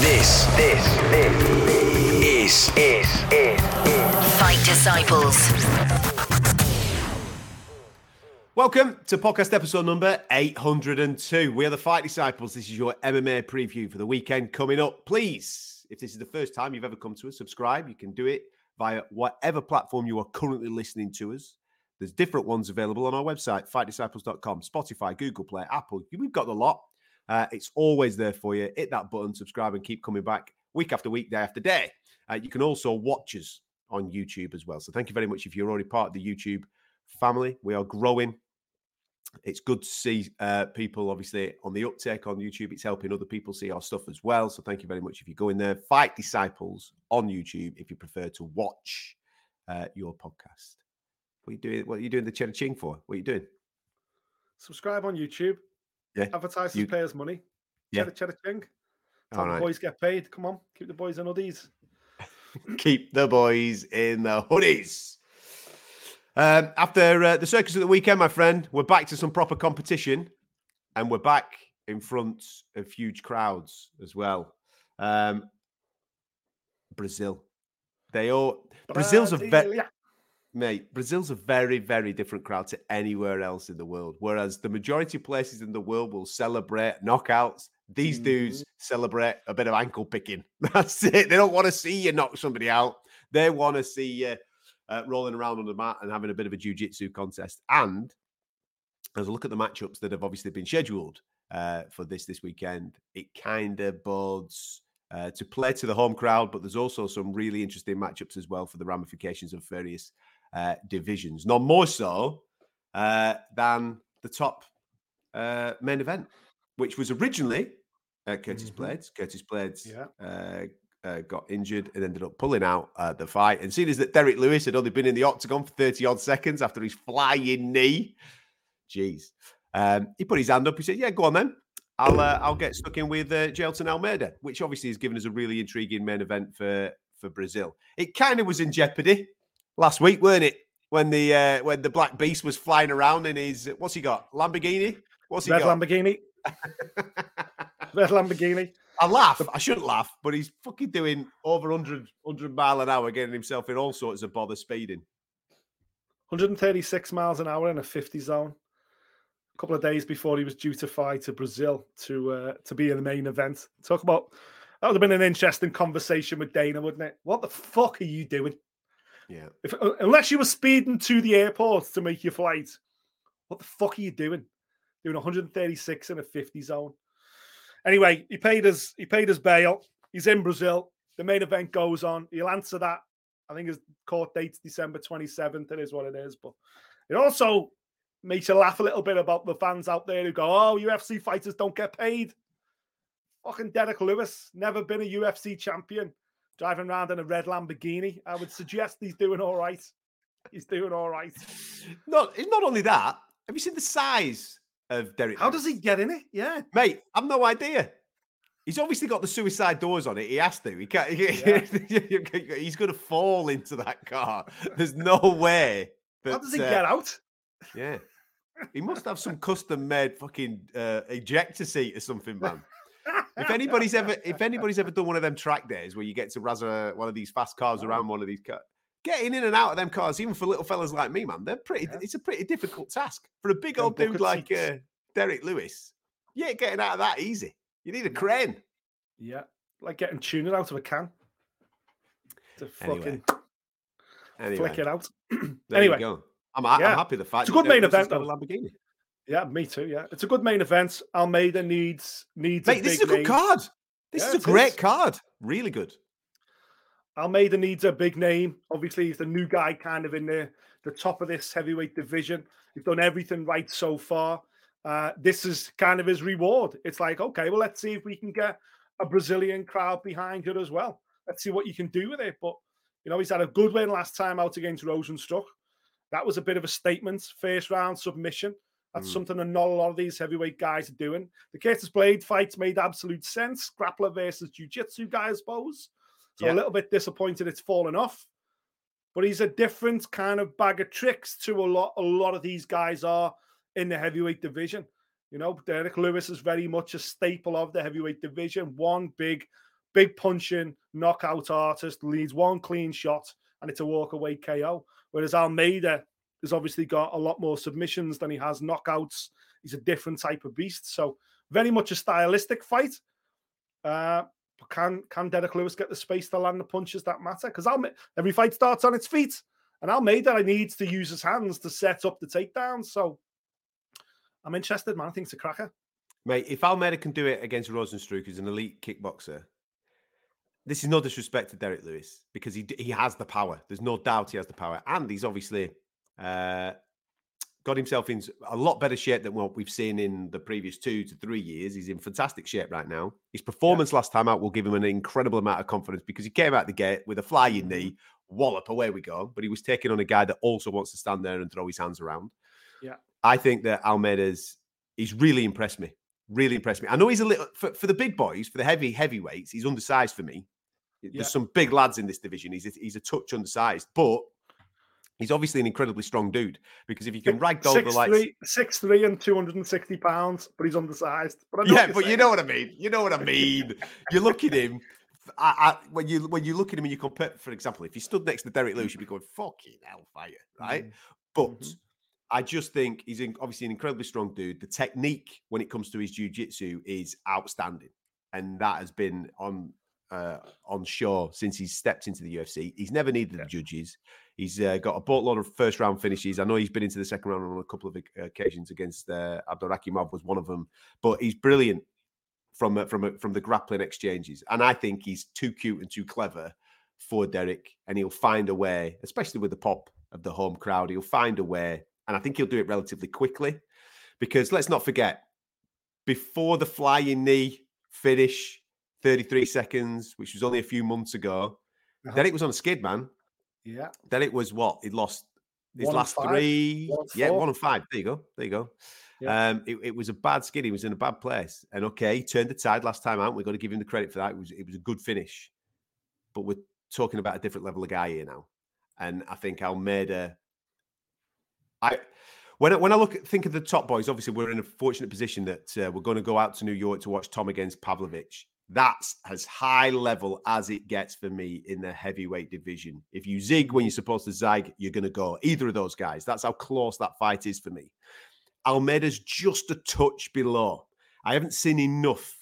This, this, this is, is, is, Fight Disciples. Welcome to podcast episode number 802. We are the Fight Disciples. This is your MMA preview for the weekend coming up. Please, if this is the first time you've ever come to us, subscribe. You can do it via whatever platform you are currently listening to us. There's different ones available on our website, fightdisciples.com, Spotify, Google Play, Apple. We've got the lot. Uh, it's always there for you. Hit that button, subscribe, and keep coming back week after week, day after day. Uh, you can also watch us on YouTube as well. So thank you very much if you're already part of the YouTube family. We are growing. It's good to see uh, people obviously on the uptake on YouTube. It's helping other people see our stuff as well. So thank you very much if you go in there. Fight Disciples on YouTube if you prefer to watch uh, your podcast. What are you doing? What are you doing the cheddar ching for? What are you doing? Subscribe on YouTube. Yeah. Advertisers You- pay us money. Yeah. Cheddar, cheddar, ching. All Tell the boys get paid. Come on, keep the boys in hoodies. keep the boys in the hoodies. Um, after uh, the circus of the weekend, my friend, we're back to some proper competition, and we're back in front of huge crowds as well. Um, Brazil, they all Brazil's a very. Mate. Brazil's a very very different crowd to anywhere else in the world. Whereas the majority of places in the world will celebrate knockouts. These dudes celebrate a bit of ankle picking. That's it. They don't want to see you knock somebody out. They want to see you uh, rolling around on the mat and having a bit of a jiu-jitsu contest. And as I look at the matchups that have obviously been scheduled uh, for this this weekend, it kind of bodes uh, to play to the home crowd, but there's also some really interesting matchups as well for the ramifications of various uh, divisions. Not more so uh, than the top uh, main event, which was originally uh, Curtis Mhm. Blaydes. Curtis Blaydes Yeah. uh, uh, got injured and ended up pulling out uh, the fight. And seeing as that Derrick Lewis had only been in the octagon for 30 odd seconds after his flying knee, jeez, um, he put his hand up. He said, Yeah, go on then. I'll uh, I'll get stuck in with uh, Almeida, which obviously has given us a really intriguing main event for for Brazil. It kind of was in jeopardy last week, weren't it? When the uh, when the Black Beast was flying around in his what's he got? Lamborghini? What's he got? Red got? Lamborghini. Red Lamborghini. I laugh. I shouldn't laugh, but he's fucking doing over 100, 100 mile an hour, getting himself in all sorts of bother speeding. 136 miles an hour in a 50 zone. A couple of days before he was due to fly to Brazil to uh, to be in the main event. Talk about that would have been an interesting conversation with Dana, wouldn't it? What the fuck are you doing? Yeah. If uh, unless you were speeding to the airport to make your flight, what the fuck are you doing? Doing 136 in a 50 zone. Anyway, he paid his he paid his bail. He's in Brazil. The main event goes on. He'll answer that. I think his court date's December 27th. It is what it is. But it also makes you laugh a little bit about the fans out there who go, Oh, UFC fighters don't get paid. Fucking Derrick Lewis, never been a UFC champion, driving around in a red Lamborghini. I would suggest he's doing all right. He's doing all right. Not, it's not only that. Have you seen the size of Derrick? How does he get in it? Yeah. Mate, I've no idea. He's obviously got the suicide doors on it. He has to. He can't. he's going to fall into that car. There's no way. How does he uh, get out? Yeah. He must have some custom made fucking uh, ejector seat or something, man. If anybody's ever if anybody's ever done one of them track days where you get to razz one of these fast cars around one of these cars, getting in and out of them cars, even for little fellas like me, man, they're pretty. Yeah. It's a pretty difficult task for a big old dude like uh, Derrick Lewis. You ain't getting out of that easy. You need a crane. Yeah. Like getting tuna out of a can. To Anyway, fucking Anyway, flick it out. anyway, you go. I'm, I'm happy the fact It's a good main Derrick Lewis has event, a Lamborghini. Yeah, me too. Yeah, it's a good main event. Almeida needs needs. Mate, a this is a good name. card. This Yeah, is a great is. card. Really good. Almeida needs a big name. Obviously, he's the new guy, kind of in the the top of this heavyweight division. He's done everything right so far. uh, this is kind of his reward. It's like, okay, well, let's see if we can get a Brazilian crowd behind you as well. Let's see what you can do with it. But you know, he's had a good win last time out against Rozenstruik. That was a bit of a statement, first round submission. That's mm. something that not a lot of these heavyweight guys are doing. The Curtis Blaydes fights made absolute sense. Grappler versus jiu-jitsu guy, I suppose. So yeah. a little bit disappointed it's fallen off. But he's a different kind of bag of tricks to a lot. A lot of these guys are in the heavyweight division. You know, Derek Lewis is very much a staple of the heavyweight division. One big, big punching knockout artist leads one clean shot, and it's a walk away KO. Whereas Almeida has obviously got a lot more submissions than he has knockouts. He's a different type of beast. So very much a stylistic fight. Uh, but can can Derrick Lewis get the space to land the punches that matter? Because Alme, every fight starts on its feet, and Almeida needs to use his hands to set up the takedown. So I'm interested, man. I think it's a cracker. Mate, if Almeida can do it against Rozenstruik, who's an elite kickboxer, this is no disrespect to Derrick Lewis because he he has the power. There's no doubt he has the power, and he's obviously uh, got himself in a lot better shape than what we've seen in the previous two to three years. He's in fantastic shape right now. His performance yeah. last time out will give him an incredible amount of confidence because he came out the gate with a flying mm-hmm. knee, wallop, away we go. But he was taking on a guy that also wants to stand there and throw his hands around. Yeah. I think that Almeida's he's really impressed me. Really impressed me. I know he's a little for, for the big boys, for the heavy heavyweights, he's undersized for me. There's yeah. some big lads in this division. He's a, he's a touch undersized, but he's obviously an incredibly strong dude because if you can ragdoll the likes six three and two hundred and sixty pounds, but he's undersized. But yeah, but saying. you know what I mean. You know what I mean. you look at him. I, I, when you when you look at him and you compare, for example, if you stood next to Derrick Lewis, you'd be going, "Fucking hellfire," right? Mm-hmm. But mm-hmm. I just think he's in, obviously an incredibly strong dude. The technique when it comes to his jiu-jitsu is outstanding, and that has been on uh, on show since he's stepped into the UFC. He's never needed yeah. the judges. He's uh, got a boatload of first round finishes. I know he's been into the second round on a couple of occasions against uh, Abdurakhimov was one of them, but he's brilliant from from from the grappling exchanges, and I think he's too cute and too clever for Derrick, and he'll find a way, especially with the pop of the home crowd. He'll find a way and I think he'll do it relatively quickly because let's not forget, before the flying knee finish, 33 seconds, which was only a few months ago, uh-huh. it was on a skid, man. Yeah. Then it was what? He'd lost his one last three. One yeah, one and five. There you go. There you go. Yeah. Um, it, it, was a bad skid. He was in a bad place. And okay, he turned the tide last time out. We've got to give him the credit for that. It was it was a good finish. But we're talking about a different level of guy here now. And I think Almeida I when I, when I look at think of the top boys, obviously we're in a fortunate position that uh, we're going to go out to New York to watch Tom against Pavlovich. That's as high level as it gets for me in the heavyweight division. If you zig when you're supposed to zag, you're going to go. Either of those guys. That's how close that fight is for me. Almeida's just a touch below. I haven't seen enough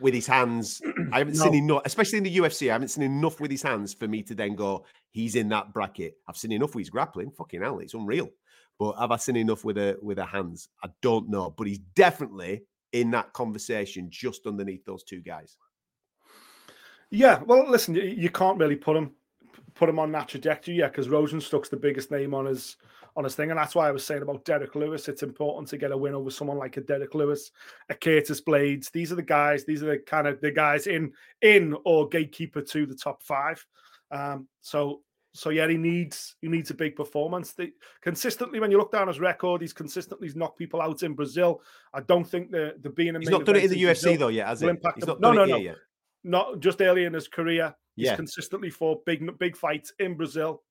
with his hands. I haven't no. seen enough, especially in the UFC. I haven't seen enough with his hands for me to then go, he's in that bracket. I've seen enough with his grappling. Fucking hell, it's unreal. But have I seen enough with a with a hands? I don't know. But he's definitely in that conversation just underneath those two guys. Yeah, well, listen, you, can't really put him put him on that trajectory yet because Rozenstruik's the biggest name on his on his thing, and that's why I was saying about Derrick Lewis. It's important to get a win over someone like a Derrick Lewis, a Curtis Blaydes. These are the guys. These are the kind of the guys in in or gatekeeper to the top five. Um, so so yeah, he needs he needs a big performance. Consistently, when you look down his record, he's consistently knocked people out in Brazil. I don't think the the being a he's not done it in the UFC Brazil though yet, has he? He's not no, no, no, yet. not just early in his career. He's yeah. consistently fought big big fights in Brazil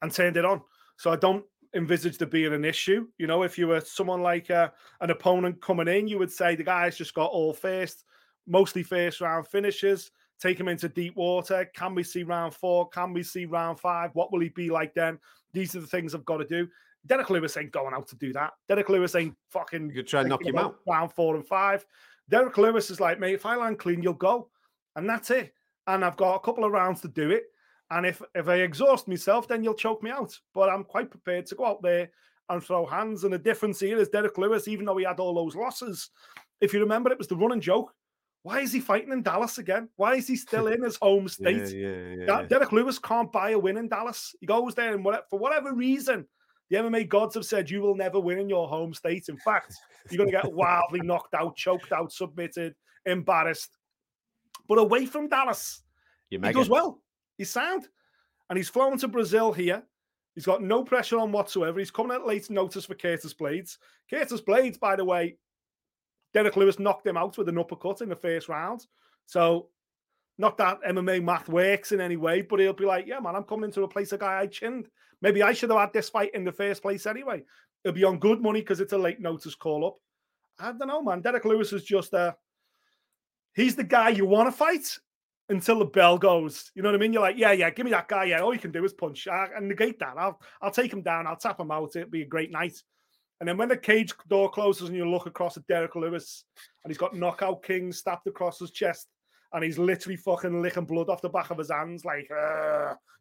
and turned it on. So I don't envisage there being an issue. You know, if you were someone like uh, an opponent coming in, you would say the guy's just got all first, mostly first round finishes take him into deep water. Can we see round four? Can we see round five? What will he be like then? These are the things I've got to do. Derrick Lewis ain't going out to do that. Derrick Lewis ain't fucking. You could try and knock him out. Round four and five. Derrick Lewis is like, mate, if I land clean, you'll go. And that's it. And I've got a couple of rounds to do it. And if if I exhaust myself, then you'll choke me out. But I'm quite prepared to go out there and throw hands. And the difference here is Derrick Lewis, even though he had all those losses, if you remember, it was the running joke. Why is he fighting in Dallas again? Why is he still in his home state? yeah, yeah, yeah, Derrick Lewis can't buy a win in Dallas. He goes there and for whatever reason, The MMA gods have said you will never win in your home state. In fact, you're going to get wildly knocked out, choked out, submitted, embarrassed. But away from Dallas, he does well. He's sound. And he's flown to Brazil here. He's got no pressure on whatsoever. He's coming at late notice for Curtis Blaydes. Curtis Blaydes, by the way, Derrick Lewis knocked him out with an uppercut in the first round. So, not that MMA math works in any way, but he'll be like, yeah, man, I'm coming into a place a guy I chinned. Maybe I should have had this fight in the first place anyway. It'll be on good money because it's a late notice call up. I don't know, man. Derrick Lewis is just a. He's the guy you want to fight until the bell goes. You know what I mean? You're like, yeah, yeah, give me that guy. Yeah, all you can do is punch. I, and negate that. I'll I'll take him down. I'll tap him out. It'll be a great night. And then when the cage door closes and you look across at Derrick Lewis and he's got knockout king stabbed across his chest and he's literally fucking licking blood off the back of his hands, like,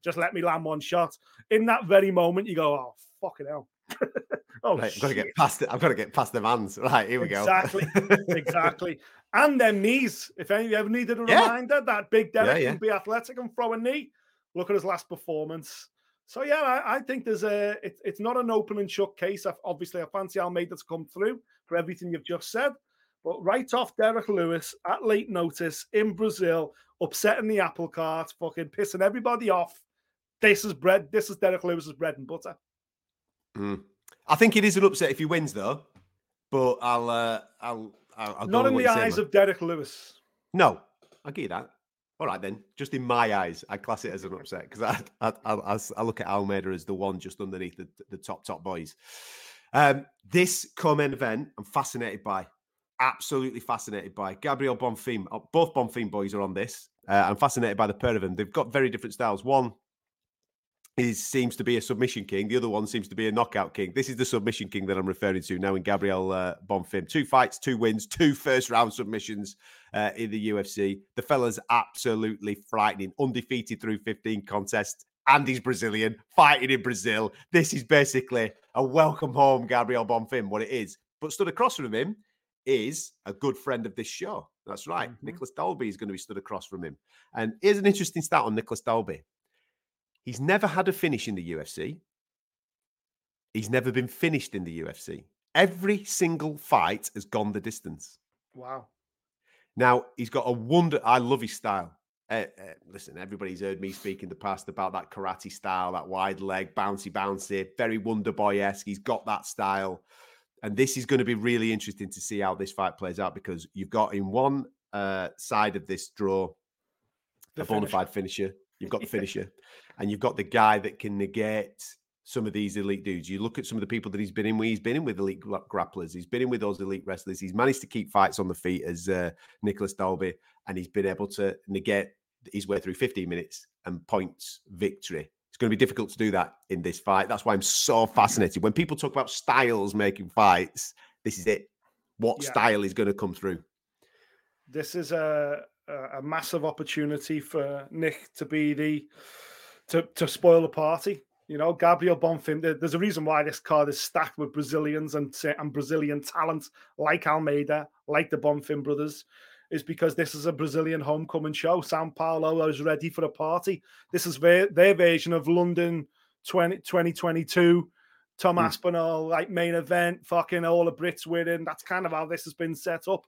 just let me land one shot. In that very moment, you go, oh, fucking hell. oh, Right, I've got to get past it. I've got to get past the vans. Right, here we Exactly, go. exactly. Exactly. And them knees. If any of you ever needed a Yeah. reminder that Big Derrick Yeah, yeah. can be athletic and throw a knee, look at his last performance. So yeah, I, I think there's a. It, it's not an open and shut case. I, obviously, I fancy Almeida to come through for everything you've just said. But right off Derrick Lewis at late notice in Brazil, upsetting the apple cart, fucking pissing everybody off. This is bread. This is Derrick Lewis's bread and butter. Mm. I think it is an upset if he wins, though. But I'll, uh, I'll, I'll, I'll Not in the eyes man. of Derrick Lewis. No, I'll give you that. All right, then. Just in my eyes, I class it as an upset because I look at Almeida as the one just underneath the, the top, top boys. Um, this co-main event, I'm fascinated by. Absolutely fascinated by. Gabriel Bonfim, uh, both Bonfim boys are on this. Uh, I'm fascinated by the pair of them. They've got very different styles. One is seems to be a submission king. The other one seems to be a knockout king. This is the submission king that I'm referring to now in Gabriel uh, Bonfim. Two fights, two wins, two first round submissions uh, in the UFC. The fella's absolutely frightening, undefeated through 15 contests. And he's Brazilian, fighting in Brazil. This is basically a welcome home, Gabriel Bonfim, what it is. But stood across from him is a good friend of this show. That's right. Mhm. Nicholas Dalby is going to be stood across from him. And here's an interesting stat on Nicholas Dalby. He's never had a finish in the UFC. He's never been finished in the UFC. Every single fight has gone the distance. Wow. Now he's got a wonder. I love his style. Uh, uh, listen, everybody's heard me speak in the past about that karate style, that wide leg, bouncy, bouncy, very Wonder Boy esque. He's got that style, and this is going to be really interesting to see how this fight plays out because you've got in one uh, side of this draw The a bona fide finisher. You've got the finisher, and you've got the guy that can negate some of these elite dudes. You look at some of the people that he's been in with. He's been in with elite grapplers. He's been in with those elite wrestlers. He's managed to keep fights on the feet as uh, Nicholas Dalby, and he's been able to negate his way through 15 minutes and points victory. It's going to be difficult to do that in this fight. That's why I'm so fascinated. When people talk about styles making fights, this is it. What Yeah. style is going to come through? this is a, a a massive opportunity for Nick to be the to to spoil the party. You know, Gabriel Bonfim. There's a reason why this card is stacked with Brazilians and and Brazilian talent like Almeida, like the Bonfim brothers, is because this is a Brazilian homecoming show. Sao Paulo is ready for a party. This is their, their version of London 20, 2022. Tom Mm. Aspinall, like main event, fucking all the Brits winning. That's kind of how this has been set up.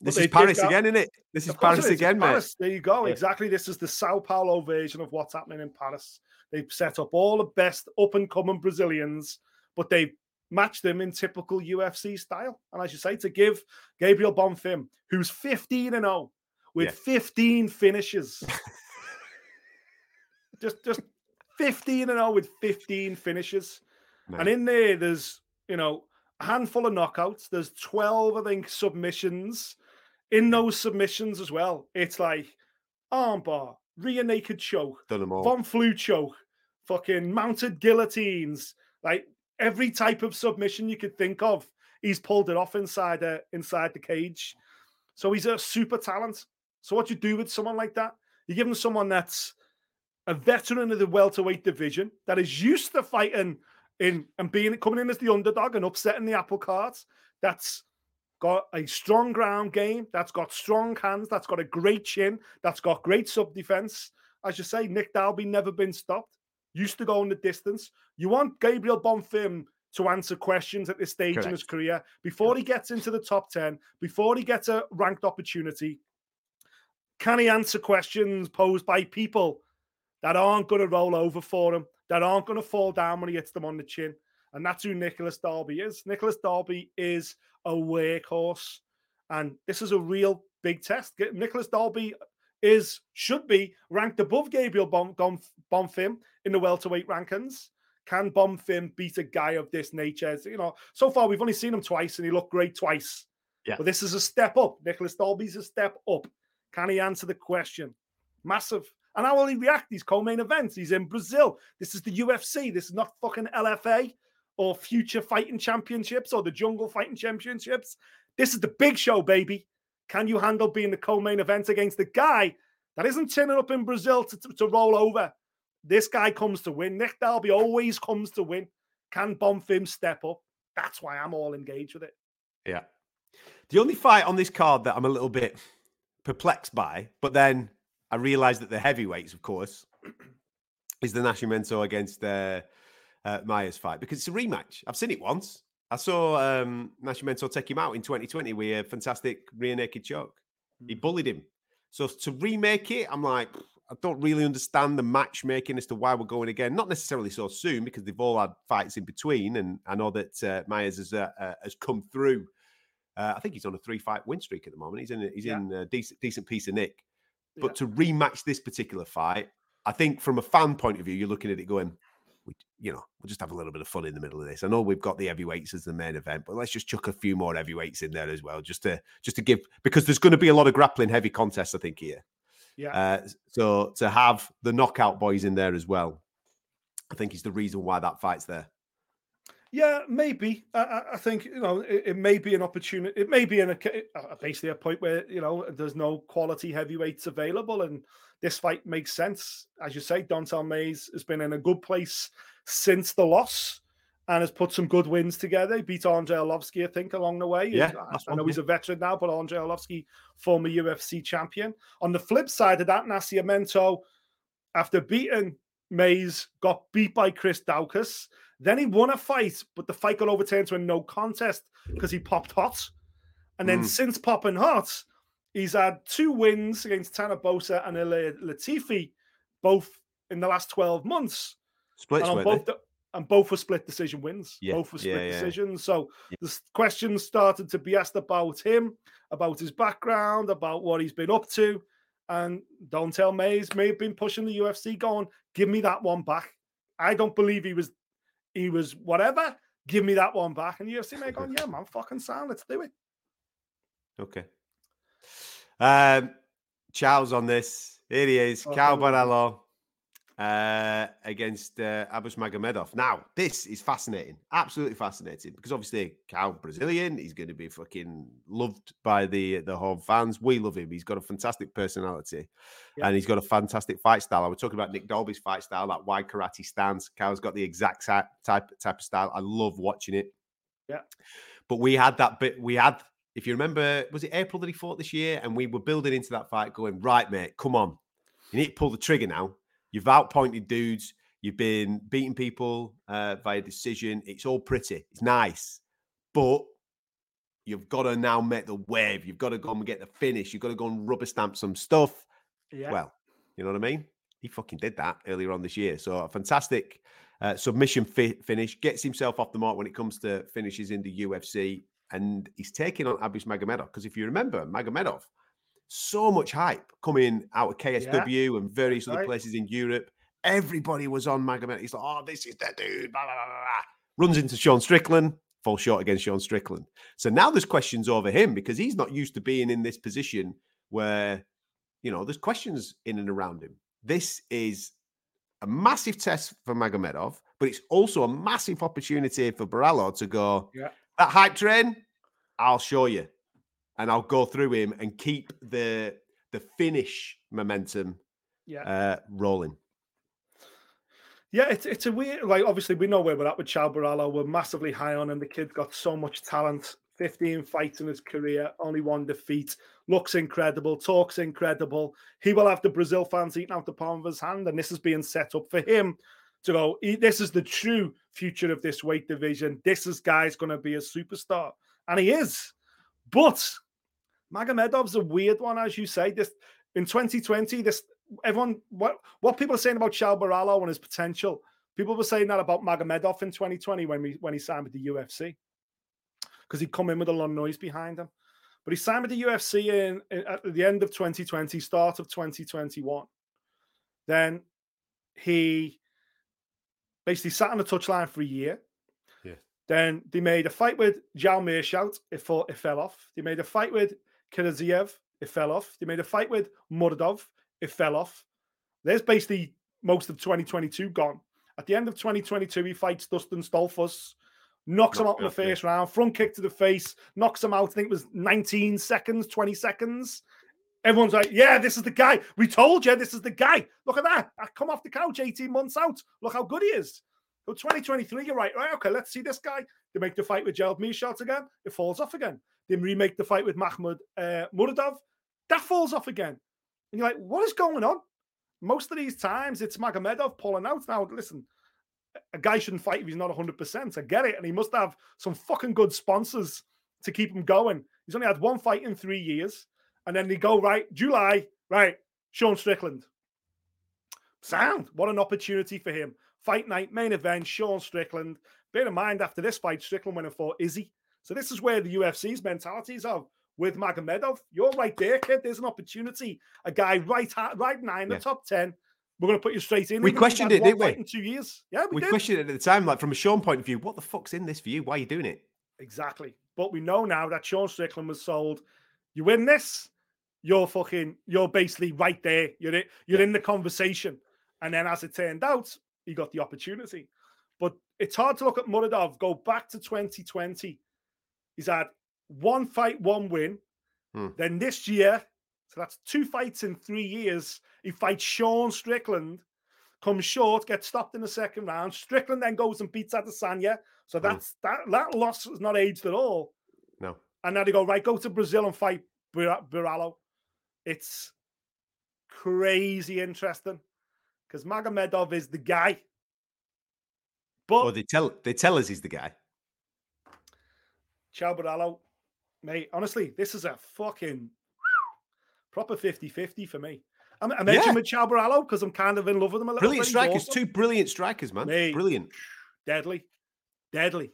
This they is Paris again, isn't it? This is Paris it is, it's again, mate. There you go. Yeah. Exactly. This is the Sao Paulo version of what's happening in Paris. They've set up all the best up and coming Brazilians, but they've matched them in typical UFC style. And as you say, to give Gabriel Bonfim, who's 15 and 0 with Yeah. 15 finishes, just just 15 and 0 with 15 finishes. And in there, there's you know a handful of knockouts. There's 12, I think, submissions. In those submissions as well, it's like armbar, rear naked choke, Done them all. von Flue choke, fucking mounted guillotines, like every type of submission you could think of. He's pulled it off inside uh, inside the cage. So he's a super talent. So what you do with someone like that? You give him someone that's a veteran of the welterweight division that is used to fighting in and being coming in as the underdog and upsetting the apple cart. That's got a strong ground game. That's got strong hands. That's got a great chin. That's got great sub defense. As you say, Nick Dalby never been stopped. used to going the distance. You want Gabriel Bonfim to answer questions at this stage Correct. in his career before he gets into the top 10, before he gets a ranked opportunity. Can he answer questions posed by people that aren't going to roll over for him, that aren't going to fall down when he hits them on the chin? And that's who Nicholas Dalby is. Nicholas Dalby is a workhorse. And this is a real big test. Nicholas Dalby is should be ranked above Gabriel Bonfim in the welterweight rankings. Can Bonfim beat a guy of this nature? You know, so far we've only seen him twice, and he looked great twice. Yeah. But this is a step up. Nicholas Dalby's a step up. Can he answer the question? Massive. And how will he react? These co-main events. He's in Brazil. This is the UFC. This is not fucking LFA or future fighting championships or the jungle fighting championships. This is the big show, baby. Can you handle being the co-main event against the guy that isn't turning up in Brazil to, to, to roll over? This guy comes to win. Nick Dalby always comes to win. Can Bonfim step up? That's why I'm all engaged with it. Yeah. The only fight on this card that I'm a little bit perplexed by, but then I realise that the heavyweights, of course, is the Nascimento against uh, uh, Mayes fight because it's a rematch. I've seen it once. I saw um, Nascimento take him out in 2020 with a fantastic rear naked choke. He mm. bullied him. So to remake it, I'm like, I don't really understand the matchmaking as to why we're going again. Not necessarily so soon because they've all had fights in between, and I know that uh, Mayes has uh, uh, has come through. Uh, I think he's on a three fight win streak at the moment. He's in he's yeah. in a decent decent piece of nick. But yeah. to rematch this particular fight, I think from a fan point of view, you're looking at it going, we, you know, we'll just have a little bit of fun in the middle of this. I know we've got the heavyweights as the main event, but let's just chuck a few more heavyweights in there as well, just to just to give because there's going to be a lot of grappling heavy contests, I think here. Yeah. Uh, so to have the knockout boys in there as well, I think is the reason why that fight's there. Yeah, maybe. I, I think you know it, it, may be an opportunity. It may be a uh, basically a point where you know there's no quality heavyweights available, and this fight makes sense. As you say, Don'Tale Mayes has been in a good place since the loss and has put some good wins together. He beat Andrei Arlovski, I think, along the way. Yeah, I, know he's a veteran now, but Andrei Arlovski, former UFC champion. On the flip side of that, Nascimento, after beating Mayes, got beat by Chris Daukaus. Then he won a fight, but the fight got overturned to a no contest because he popped hot. And then mm. since popping hot, he's had two wins against Tanner Boser and Latifi, both in the last 12 months. Splits, and both, the, and both were split decision wins. Yeah. Both were split yeah, yeah. decisions. So the questions started to be asked about him, about his background, about what he's been up to. And Don'Tale Mayes may have been pushing the UFC, going, "Give me that one back." I don't believe he was, he was whatever. Give me that one back. And UFC may go, "Yeah, man, fucking sound. Let's do it." Okay. Um, Charles on this. Here he is, oh, Caio Borralho uh, against uh, Abus Magomedov. Now, this is fascinating, absolutely fascinating, because obviously Caio Brazilian, he's going to be fucking loved by the the home fans. We love him. He's got a fantastic personality, yeah. and he's got a fantastic fight style. I was talking about Nick Dalby's fight style, that wide karate stance. Caio's got the exact type type of style. I love watching it. Yeah, but we had that bit. We had. If you remember, was it April that he fought this year? And we were building into that fight, going, right, mate, come on. You need to pull the trigger now You've outpointed dudes. You've been beating people uh, via decision. It's all pretty. It's nice, but you've got to now make the wave. You've got to go and get the finish. You've got to go and rubber stamp some stuff. Yeah. Well, you know what I mean? He fucking did that earlier on this year. So a fantastic uh, submission fi- finish. Gets himself off the mark when it comes to finishes in the UFC. And he's taking on Abus Magomedov. Because if you remember, Magomedov so much hype coming out of KSW yeah, and various other right. places in Europe. Everybody was on Magomed. He's like, oh, this is the dude. Blah, blah, blah, Runs into Sean Strickland, falls short against Sean Strickland. So now there's questions over him because he's not used to being in this position where, you know, there's questions in and around him. This is a massive test for Magomedov, but it's also a massive opportunity for Borralho to go, yeah. that hype train, I'll show you and I'll go through him and keep the the finish momentum yeah. uh, rolling. Yeah, it's it's a weird like obviously we know where we're at with Caio Borralho. We're massively high on him. The kid's got so much talent. 15 fights in his career, only one defeat. Looks incredible, talks incredible. He will have the Brazil fans eating out the palm of his hand, and this is being set up for him to go, this is the true future of this weight division. This is guy's going to be a superstar. And he is. But Magomedov's a weird one, as you say. This in 2020, this everyone what what people are saying about Caio Borralho and his potential. People were saying that about Magomedov in 2020 when we when he signed with the UFC. Because he'd come in with a lot of noise behind him. But he signed with the UFC in, in at the end of 2020, start of 2021. Then he basically sat on the touchline for a year. Yeah. Then they made a fight with João Meerschaert. It, fought, it fell off. They made a fight with Chimaev. It fell off. They made a fight with Muradov. It fell off. There's basically most of 2022 gone. At the end of 2022, he fights Dustin Stoltzfus, knocks him out in the first yeah. round, front kick to the face, knocks him out. I think it was 19 seconds, 20 seconds. Everyone's like, yeah, this is the guy. We told you this is the guy. Look at that. I come off the couch 18 months out. Look how good he is. So 2023, you're right. Right, okay, let's see this guy. They make the fight with Gerald Meerschaert again. It falls off again. They remake the fight with Mahmoud uh, Muradov. That falls off again. And you're like, what is going on? Most of these times, it's Magomedov pulling out. Now, listen, a guy shouldn't fight if he's not 100%. I get it. And he must have some fucking good sponsors to keep him going. He's only had one fight in three years. And then they go, right, July, right, Sean Strickland. Sound. What an opportunity for him. Fight night, main event, Sean Strickland. Bear in mind, after this fight, Strickland went and fought Izzy. So this is where the UFC's mentalities are with Magomedov. You're right there, kid. There's an opportunity. A guy right right nine, the yeah. top ten. We're going to put you straight in. We questioned it, didn't we? In two years, yeah, we, we questioned it at the time. Like from a Sean point of view, what the fuck's in this for you? Why are you doing it? Exactly. But we know now that Sean Strickland was sold. You win this, you're fucking, you're basically right there. You're in, you're in the conversation. And then, as it turned out, he got the opportunity. But it's hard to look at Muradov. Go back to 2020. He's had one fight, one win. Hmm. Then this year, so that's two fights in three years. He fights Sean Strickland, comes short, gets stopped in the second round. Strickland then goes and beats Adesanya. So hmm. that's that that loss has not aged at all. No. And now they go right, go to Brazil and fight Borralho. It's crazy interesting because Magomedov is the guy. But well, they tell they tell us he's the guy. Caio Borralho mate, honestly, this is a fucking proper 50 50 for me. I, I mentioned yeah. with Caio Borralho because I'm kind of in love with him a little bit. Brilliant strikers, awesome. two brilliant strikers, man. Mate, brilliant. Deadly. Deadly.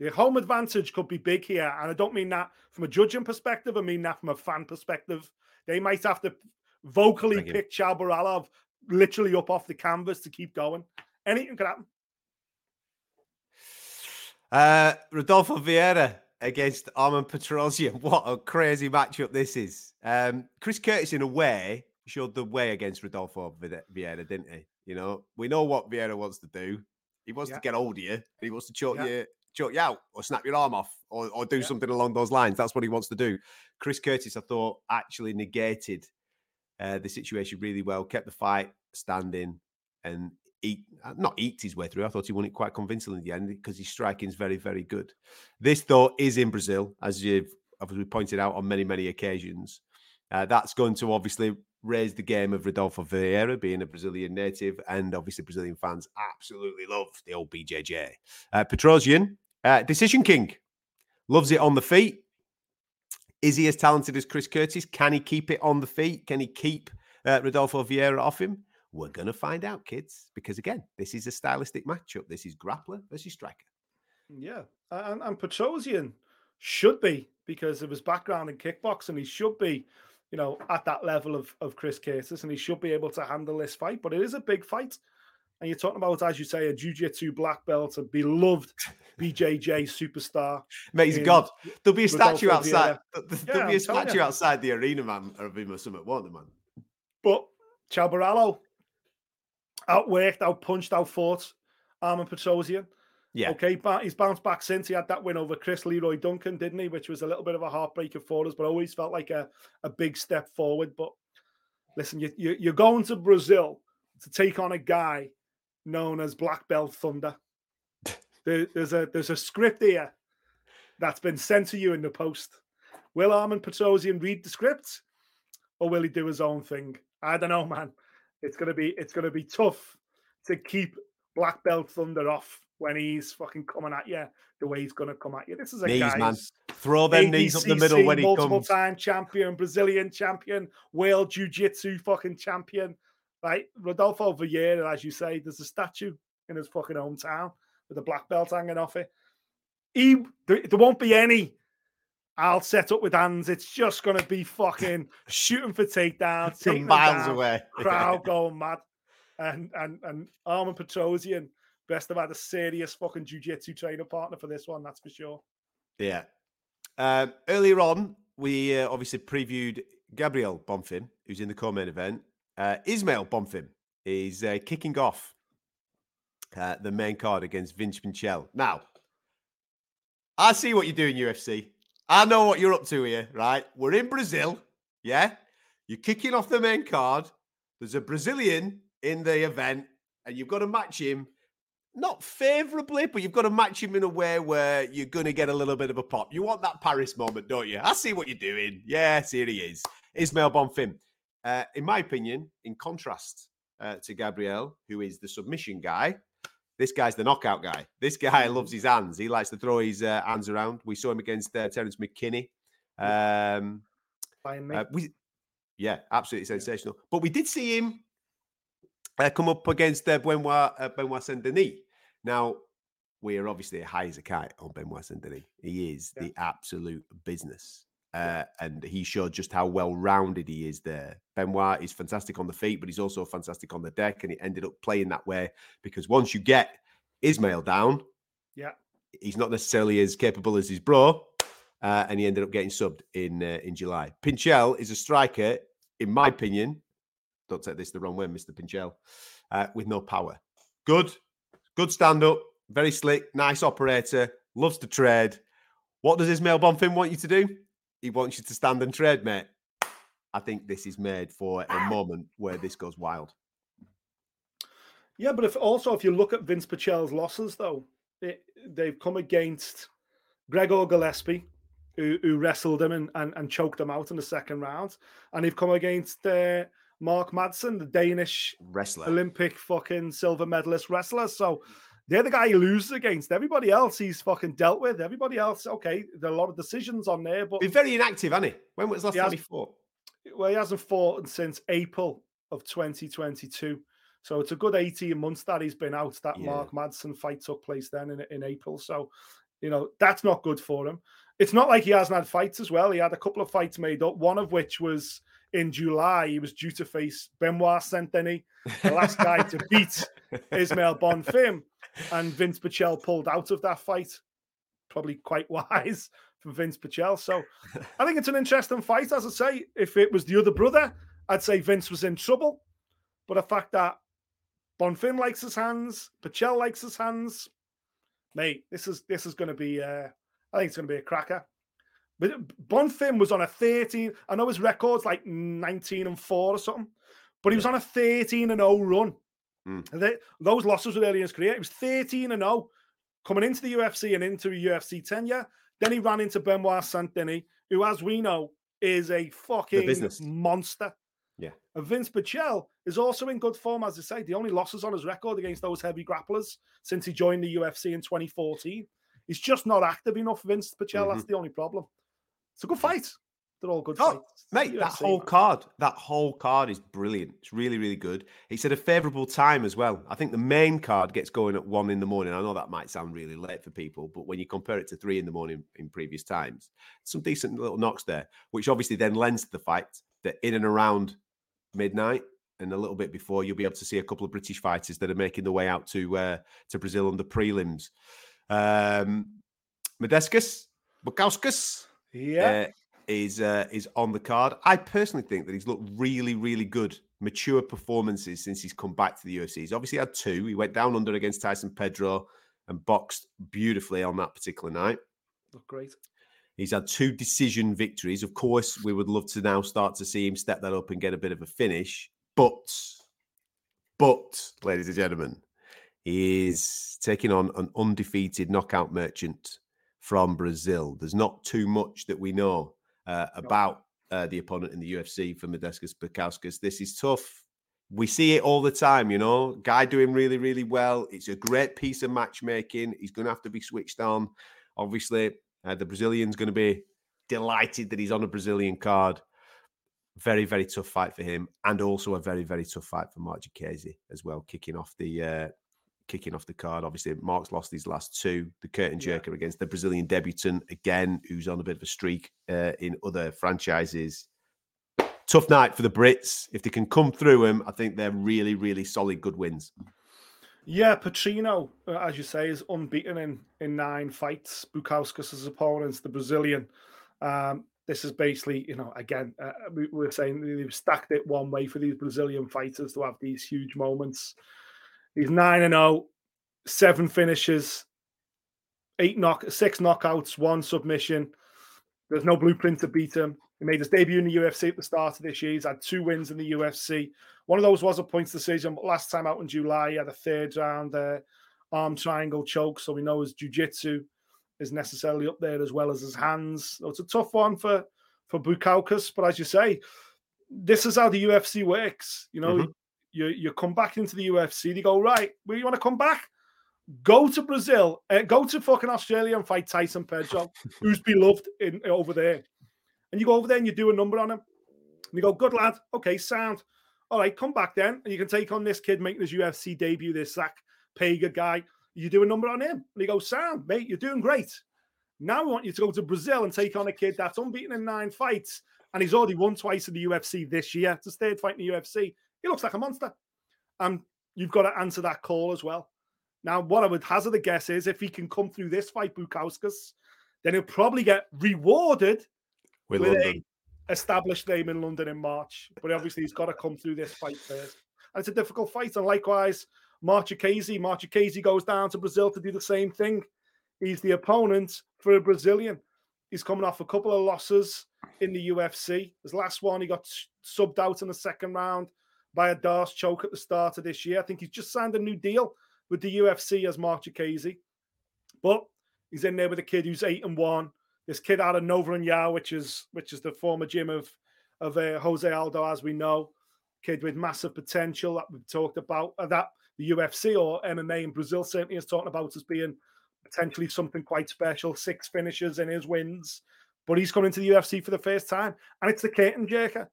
The home advantage could be big here. And I don't mean that from a judging perspective, I mean that from a fan perspective. They might have to vocally pick Caio Borralho literally up off the canvas to keep going. Anything could happen. Uh, Rodolfo Vieira against Armen Petrosyan. What a crazy matchup this is. Um, Chris Curtis, in a way, showed the way against Rodolfo Vieira, didn't he? You know, we know what Vieira wants to do. He wants yeah. to get hold of you. He wants to choke yeah. you, choke you out, or snap your arm off, or, or do yeah. something along those lines. That's what he wants to do. Chris Curtis, I thought, actually negated uh, the situation really well. Kept the fight standing, and eat uh, not eked his way through. I thought he won it quite convincingly in the end because his striking is very, very good. This though is in Brazil, as you've obviously pointed out on many, many occasions. Uh, that's going to obviously raise the game of Rodolfo Vieira being a Brazilian native, and obviously Brazilian fans absolutely love the old BJJ. Uh, Petrosyan, uh, decision king, loves it on the feet. Is he as talented as Chris Curtis? Can he keep it on the feet? Can he keep uh, Rodolfo Vieira off him? We're going to find out, kids, because again, this is a stylistic matchup. This is grappler versus striker. Mm, yeah. And, and Petrosyan should be, because of his background in kickboxing, he should be, you know, at that level of, of Chris Curtis and he should be able to handle this fight. But it is a big fight. And you're talking about, as you say, a jiu-jitsu black belt, a beloved BJJ superstar. Mate, he's God. There'll be a statue outside. There'll yeah, be a statue outside the arena, man, of him or something, won't there, man? But Caio Borralho, outworked, out punched, out fought Armen Petrosyan. Yeah. Okay, but he's bounced back since he had that win over Chris Leroy Duncan, didn't he? Which was a little bit of a heartbreaker for us, but always felt like a, a big step forward. But listen, you, you, you're going to Brazil to take on a guy known as Black Belt Thunder. there, there's a there's a script here that's been sent to you in the post. Will Armen Petrosyan read the script, or will he do his own thing? I don't know, man it's gonna be it's gonna be tough to keep black belt thunder off when he's fucking coming at you the way he's going to come at you. This is a Knees, guy man. Throw them knees up the middle when he multiple comes. time champion, Brazilian champion, world jiu-jitsu fucking champion. Right, Rodolfo Vieira, as you say, there's a statue in his fucking hometown with a black belt hanging off it. He, there, there won't be any. I'll set up with hands. It's just going to be fucking shooting for takedowns, From miles down, away. crowd going mad, and and and Armen Petrosyan best have had a serious fucking jiu-jitsu trainer partner for this one. That's for sure. Yeah. Um, earlier on, we uh, obviously previewed Gabriel Bonfim, who's in the co-main event. Uh, Ismael Bonfim is uh, kicking off uh, the main card against Vince Pichel. Now, I see what you're doing, UFC. I know what you're up to here, right? We're in Brazil, yeah? You're kicking off the main card. There's a Brazilian in the event, and you've got to match him not favorably, but you've got to match him in a way where you're going to get a little bit of a pop. You want that Paris moment, don't you? I see what you're doing. Yes, here he is. Ismael Bonfim. Uh, in my opinion, in contrast uh, to Gabriel, who is the submission guy, this guy's the knockout guy. This guy loves his hands. He likes to throw his uh, hands around. We saw him against uh, Terrance McKinney. Um, uh, we, yeah, absolutely sensational. But we did see him uh, come up against uh, Benoit, uh, Benoit Saint Denis. Now, we are obviously high as a kite on Benoit Saint Denis. He is Yeah. the absolute business. Uh, and he showed just how well rounded he is there. Benoit is fantastic on the feet, but he's also fantastic on the deck. And he ended up playing that way because once you get Ismael down, Yeah. he's not necessarily as capable as his bro. Uh, and he ended up getting subbed in uh, in July. Pichel is a striker, in my opinion. Don't take this the wrong way, Mr. Pichel, uh, with no power. Good, good stand up, very slick, nice operator, loves to trade. What does Ismael Bonfim want you to do? He wants you to stand and trade, mate. I think this is made for a moment where this goes wild. Yeah, but if also if you look at Vince Pichel's losses, though, it, they've come against Gregor Gillespie, who, who wrestled him and, and, and choked him out in the second round, and they've come against uh, Mark Madsen, the Danish Wrestler. Olympic fucking silver medalist wrestler. So they're the guy he loses against. Everybody else he's fucking dealt with. Everybody else, okay, there are a lot of decisions on there, but Been very inactive, hasn't he? When was the last He time has- he fought? well, he hasn't fought since April of 2022. So it's a good 18 months that he's been out. That Yeah. Mark Madsen fight took place then in, in April. So, you know, that's not good for him. It's not like he hasn't had fights as well. He had a couple of fights made up, one of which was in July. He was due to face Benoit Saint Denis, the last guy to beat Ismael Bonfim. And Vince Pichel pulled out of that fight. Probably quite wise from Vince Pichel. So I think it's an interesting fight. As I say, if it was the other brother, I'd say Vince was in trouble. But the fact that Bonfim likes his hands, Pichel likes his hands, mate, this is this is going to be. Uh, I think it's going to be a cracker. But Bonfim was on a 13. I know his record's like 19 and four or something, but he was on a 13 and 0 run. Mm. They- those losses were early in his career. He was 13 and 0 coming into the UFC and into a UFC tenure. Then he ran into Benoit Saint Denis, who, as we know, is a fucking business. monster. Yeah. And Vince Pichel is also in good form, as I say. The only losses on his record against those heavy grapplers since he joined the UFC in 2014. He's just not active enough, Vince Pichel. That's the only problem. It's a good fight. They're all good Oh, fights. Mate, that UFC, whole man. card, that whole card is brilliant. It's really, really good. It's at a favourable time as well. I think the main card gets going at one in the morning. I know that might sound really late for people, but when you compare it to three in the morning in previous times, some decent little knocks there, which obviously then lends to the fight that in and around midnight and a little bit before, you'll be able to see a couple of British fighters that are making their way out to uh, to Brazil on the prelims. Um, Modestas, Bukauskas, Yeah. uh, is uh, is on the card. I personally think that he's looked really, really good, mature performances since he's come back to the UFC. He's obviously had two. He went down under against Tyson Pedro and boxed beautifully on that particular night. Look great. He's had two decision victories. Of course, we would love to now start to see him step that up and get a bit of a finish. But, but, ladies and gentlemen, he is taking on an undefeated knockout merchant from Brazil. There's not too much that we know uh, about uh, the opponent in the UFC for Modestas Bukauskas. This is tough. we see it all the time, you know. Guy doing really, really well. It's a great piece of matchmaking. He's going to have to be switched on. Obviously, uh, the Brazilian's going to be delighted that he's on a Brazilian card. Very, very tough fight for him, and also a very, very tough fight for Mark Diakiese as well, kicking off the uh, kicking off the card. Obviously, Mark's lost his last two. The curtain jerker yeah. against the Brazilian debutant again, who's on a bit of a streak uh, in other franchises. Tough night for the Brits. If they can come through them, I think they're really, really solid, good wins. Yeah, Petrino, uh, as you say, is unbeaten in in nine fights. Bukauskas' opponents, the Brazilian. Um, this is basically, you know, again, uh, we, were saying they've stacked it one way for these Brazilian fighters to have these huge moments. He's nine and zero, oh, seven finishes, eight knock, six knockouts, one submission. There's no blueprint to beat him. He made his debut in the UFC at the start of this year. He's had two wins in the UFC. One of those was a points decision, but last time out in July, he had a third round uh, arm triangle choke. So we know his jiu-jitsu is necessarily up there as well as his hands. So it's a tough one for for Bukauskas, but as you say, this is how the UFC works. You know, mm-hmm. You you come back into the UFC, they go right. Where you want to come back? Go to Brazil, uh, go to fucking Australia and fight Tyson Pedro, who's beloved in over there. And you go over there and you do a number on him. And you go, good lad, okay, sound. All right, come back then, and you can take on this kid making his UFC debut, this Zac Pauga guy. You do a number on him, and he goes, sound, mate, you're doing great. Now we want you to go to Brazil and take on a kid that's unbeaten in nine fights, and he's already won twice in the UFC this year. It's his third fight in the UFC. He looks like a monster. And you've got to answer that call as well. Now, what I would hazard a guess is if he can come through this fight, Bukauskas, then he'll probably get rewarded with, with a established name in London in March. But obviously, he's got to come through this fight first. And it's a difficult fight. And likewise, Mark Diakiese. Marchikazi goes down to Brazil to do the same thing. He's the opponent for a Brazilian. He's coming off a couple of losses in the UFC. His last one, he got subbed out in the second round by a D'Arce choke at the start of this year. I think he's just signed a new deal with the UFC as Mark Diakiese. But he's in there with a kid who's eight and one. This kid out of Yao, which is which is the former gym of of uh, Jose Aldo, as we know, kid with massive potential that we've talked about. Uh, that the UFC or MMA in Brazil certainly is talking about as being potentially something quite special. Six finishes in his wins, but he's coming to the UFC for the first time, and it's the curtain jerker.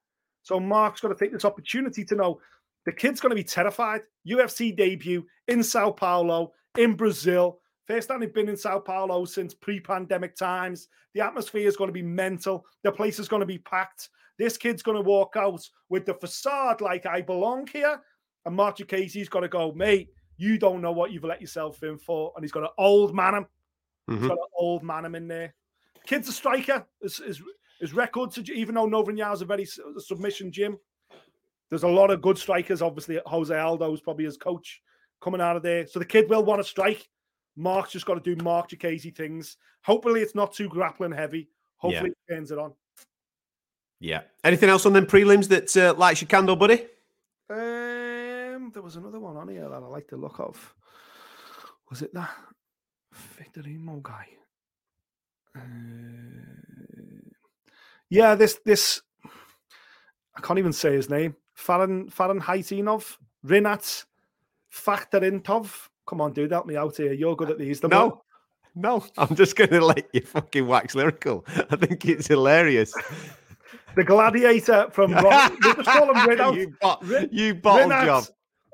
So Mark's got to take this opportunity to know the kid's going to be terrified. UFC debut in Sao Paulo, in Brazil. First time they've been in Sao Paulo since pre-pandemic times. The atmosphere is going to be mental. The place is going to be packed. This kid's going to walk out with the facade like I belong here. And Mark Diakiese's got to go, mate, you don't know what you've let yourself in for. And he's got an old man him. Mm-hmm. He's got an old man him in there. Kid's a striker. His record, even though Nova União is a very submission gym, there's a lot of good strikers. Obviously, Jose Aldo is probably his coach coming out of there. So the kid will want to strike. Mark's just got to do Mark Diakiese things. Hopefully, it's not too grappling heavy. Hopefully, yeah. it turns it on. Yeah. Anything else on them prelims that uh, lights your candle, buddy? Um, there was another one on here that I like the look of. Was it that Victorino guy? Uh, yeah, this this I can't even say his name. Faran Fahrenheitinov, Rinat Faktarintov. Come on, dude, help me out here. You're good at these. The no, no, I'm just going to let you fucking wax lyrical. I think it's hilarious. the gladiator from Rock. just call him Rinat. you, bot, you bottle Rinat, job.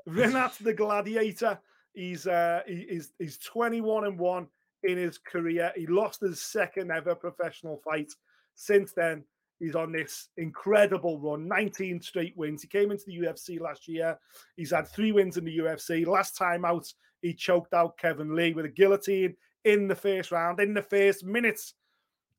Rinat the gladiator. He's uh, he, he's he's 21 and one in his career. He lost his second ever professional fight. Since then, He's on this incredible run, 19 straight wins. He came into the UFC last year. He's had three wins in the UFC. Last time out, he choked out Kevin Lee with a guillotine in the first round, in the first minutes.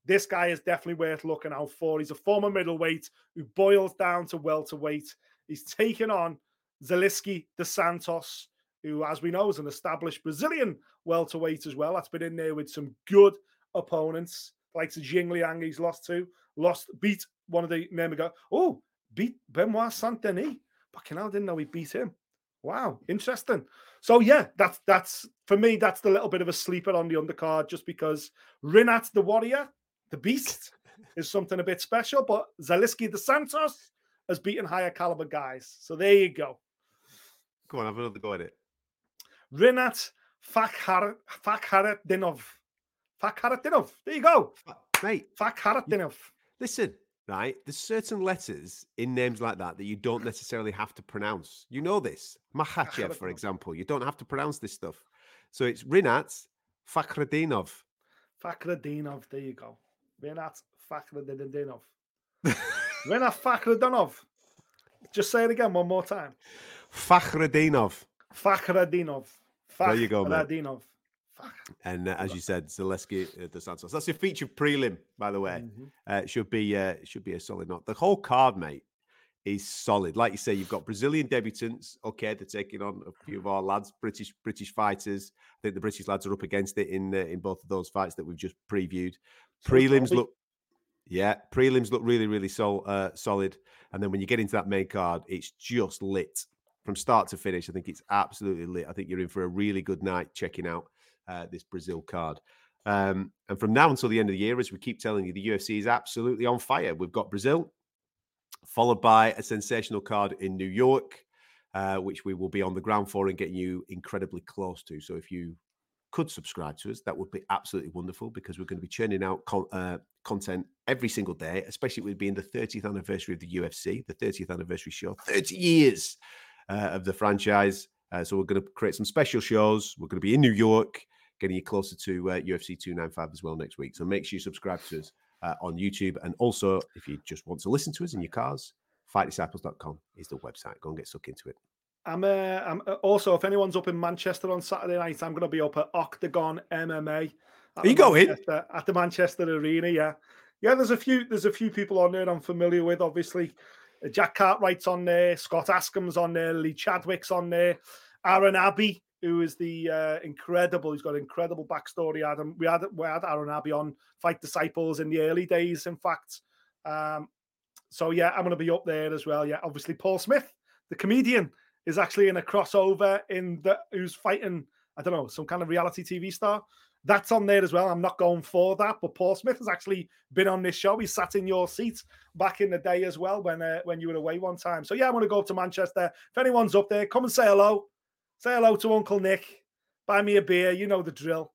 This guy is definitely worth looking out for. He's a former middleweight who boils down to welterweight. He's taken on Zaleski dos Santos, who, as we know, is an established Brazilian welterweight as well. That's been in there with some good opponents, like Jing Liang, he's lost to lost, beat one of the name ago. Oh, beat Benoit Saint Denis. Fucking hell, didn't know he beat him. Wow, interesting. So yeah, that's that's for me. That's the little bit of a sleeper on the undercard, just because Rinat the Warrior, the Beast, is something a bit special. But Zaleski dos Santos has beaten higher caliber guys. So there you go. Go on, have another go at it. Rinat Fakhardinov. Fakhardinov. There you go. Mate, Fakhardinov. listen, right? There's certain letters in names like that that you don't necessarily have to pronounce. You know this. Makhachev, for example. You don't have to pronounce this stuff. So it's Rinat Fakhradinov. Fakhradinov. There you go. Rinat Fakhradinov. Rinat Fakhradinov. Just say it again one more time. Fakhradinov. Fakhradinov. Fakhradinov. There you go, mate. And uh, as you said, Zaleski uh, dos Santos. That's your feature prelim, by the way. Mhm. Uh, it should be uh, should be a solid knot. The whole card, mate, is solid. Like you say, you've got Brazilian debutants. Okay, they're taking on a few of our lads, British British fighters. I think the British lads are up against it in uh, in both of those fights that we've just previewed. Prelims look, yeah, prelims look really really sol- uh, solid. And then when you get into that main card, it's just lit from start to finish. I think it's absolutely lit. I think you're in for a really good night checking out uh, this Brazil card. Um, and from now until the end of the year, as we keep telling you, the UFC is absolutely on fire. We've got Brazil, followed by a sensational card in New York, uh, which we will be on the ground for and getting you incredibly close to. So if you could subscribe to us, that would be absolutely wonderful because we're going to be churning out con- uh, content every single day, especially with being the 30th anniversary of the UFC, the 30th anniversary show, 30 years uh, of the franchise. Uh, so we're going to create some special shows. We're going to be in New York, getting you closer to uh, UFC 295 as well next week. So make sure you subscribe to us uh, on YouTube. And also, if you just want to listen to us in your cars, fightdisciples.com is the website. Go and get stuck into it. I'm, uh, I'm uh, also, if anyone's up in Manchester on Saturday night, I'm going to be up at Oktagon MMA. at Are you going? At the Manchester Arena, yeah. Yeah, there's a few there's a few people on there I'm familiar with, obviously. Jack Cartwright's on there, Scott Askham's on there, Lee Chadwick's on there, Aaron Aby, who is the uh, incredible, he's got an incredible backstory. Adam, we had we had Aaron Aby on Fight Disciples in the early days, in fact. Um, so yeah, I'm going to be up there as well. Yeah, obviously Paul Smith, the comedian, is actually in a crossover in the who's fighting. I don't know some kind of reality TV star. That's on there as well. I'm not going for that, but Paul Smith has actually been on this show. He sat in your seat back in the day as well when uh, when you were away one time. So yeah, I'm going to go up to Manchester. If anyone's up there, come and say hello. Say hello to Uncle Nick. Buy me a beer. You know the drill.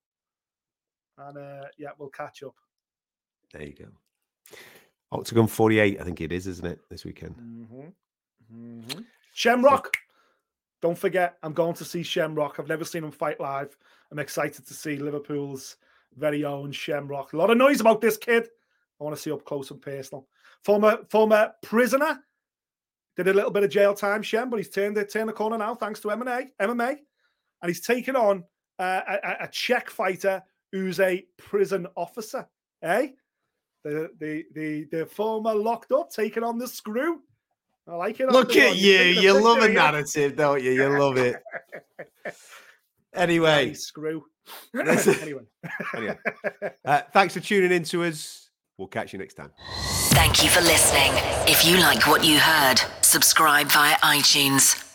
And uh, yeah, we'll catch up. There you go. Oktagon 48, I think it is, isn't it, this weekend? Mm-hmm. Shamrock. Don't forget, I'm going to see Shamrock. I've never seen him fight live. I'm excited to see Liverpool's very own Shamrock. A lot of noise about this kid. I want to see up close and personal. Former former prisoner. Did a little bit of jail time, Shem, but he's turned it turned the corner now thanks to MMA. MMA, and he's taken on uh, a, a- Czech fighter who's a prison officer. Eh? The the the the former locked up taking on the screw. I like it. Look at you. You love a narrative, don't you? You love it. Anyway, screw. Anyway. anyway. Uh, thanks for tuning in to us. We'll catch you next time. Thank you for listening. If you like what you heard, subscribe via iTunes.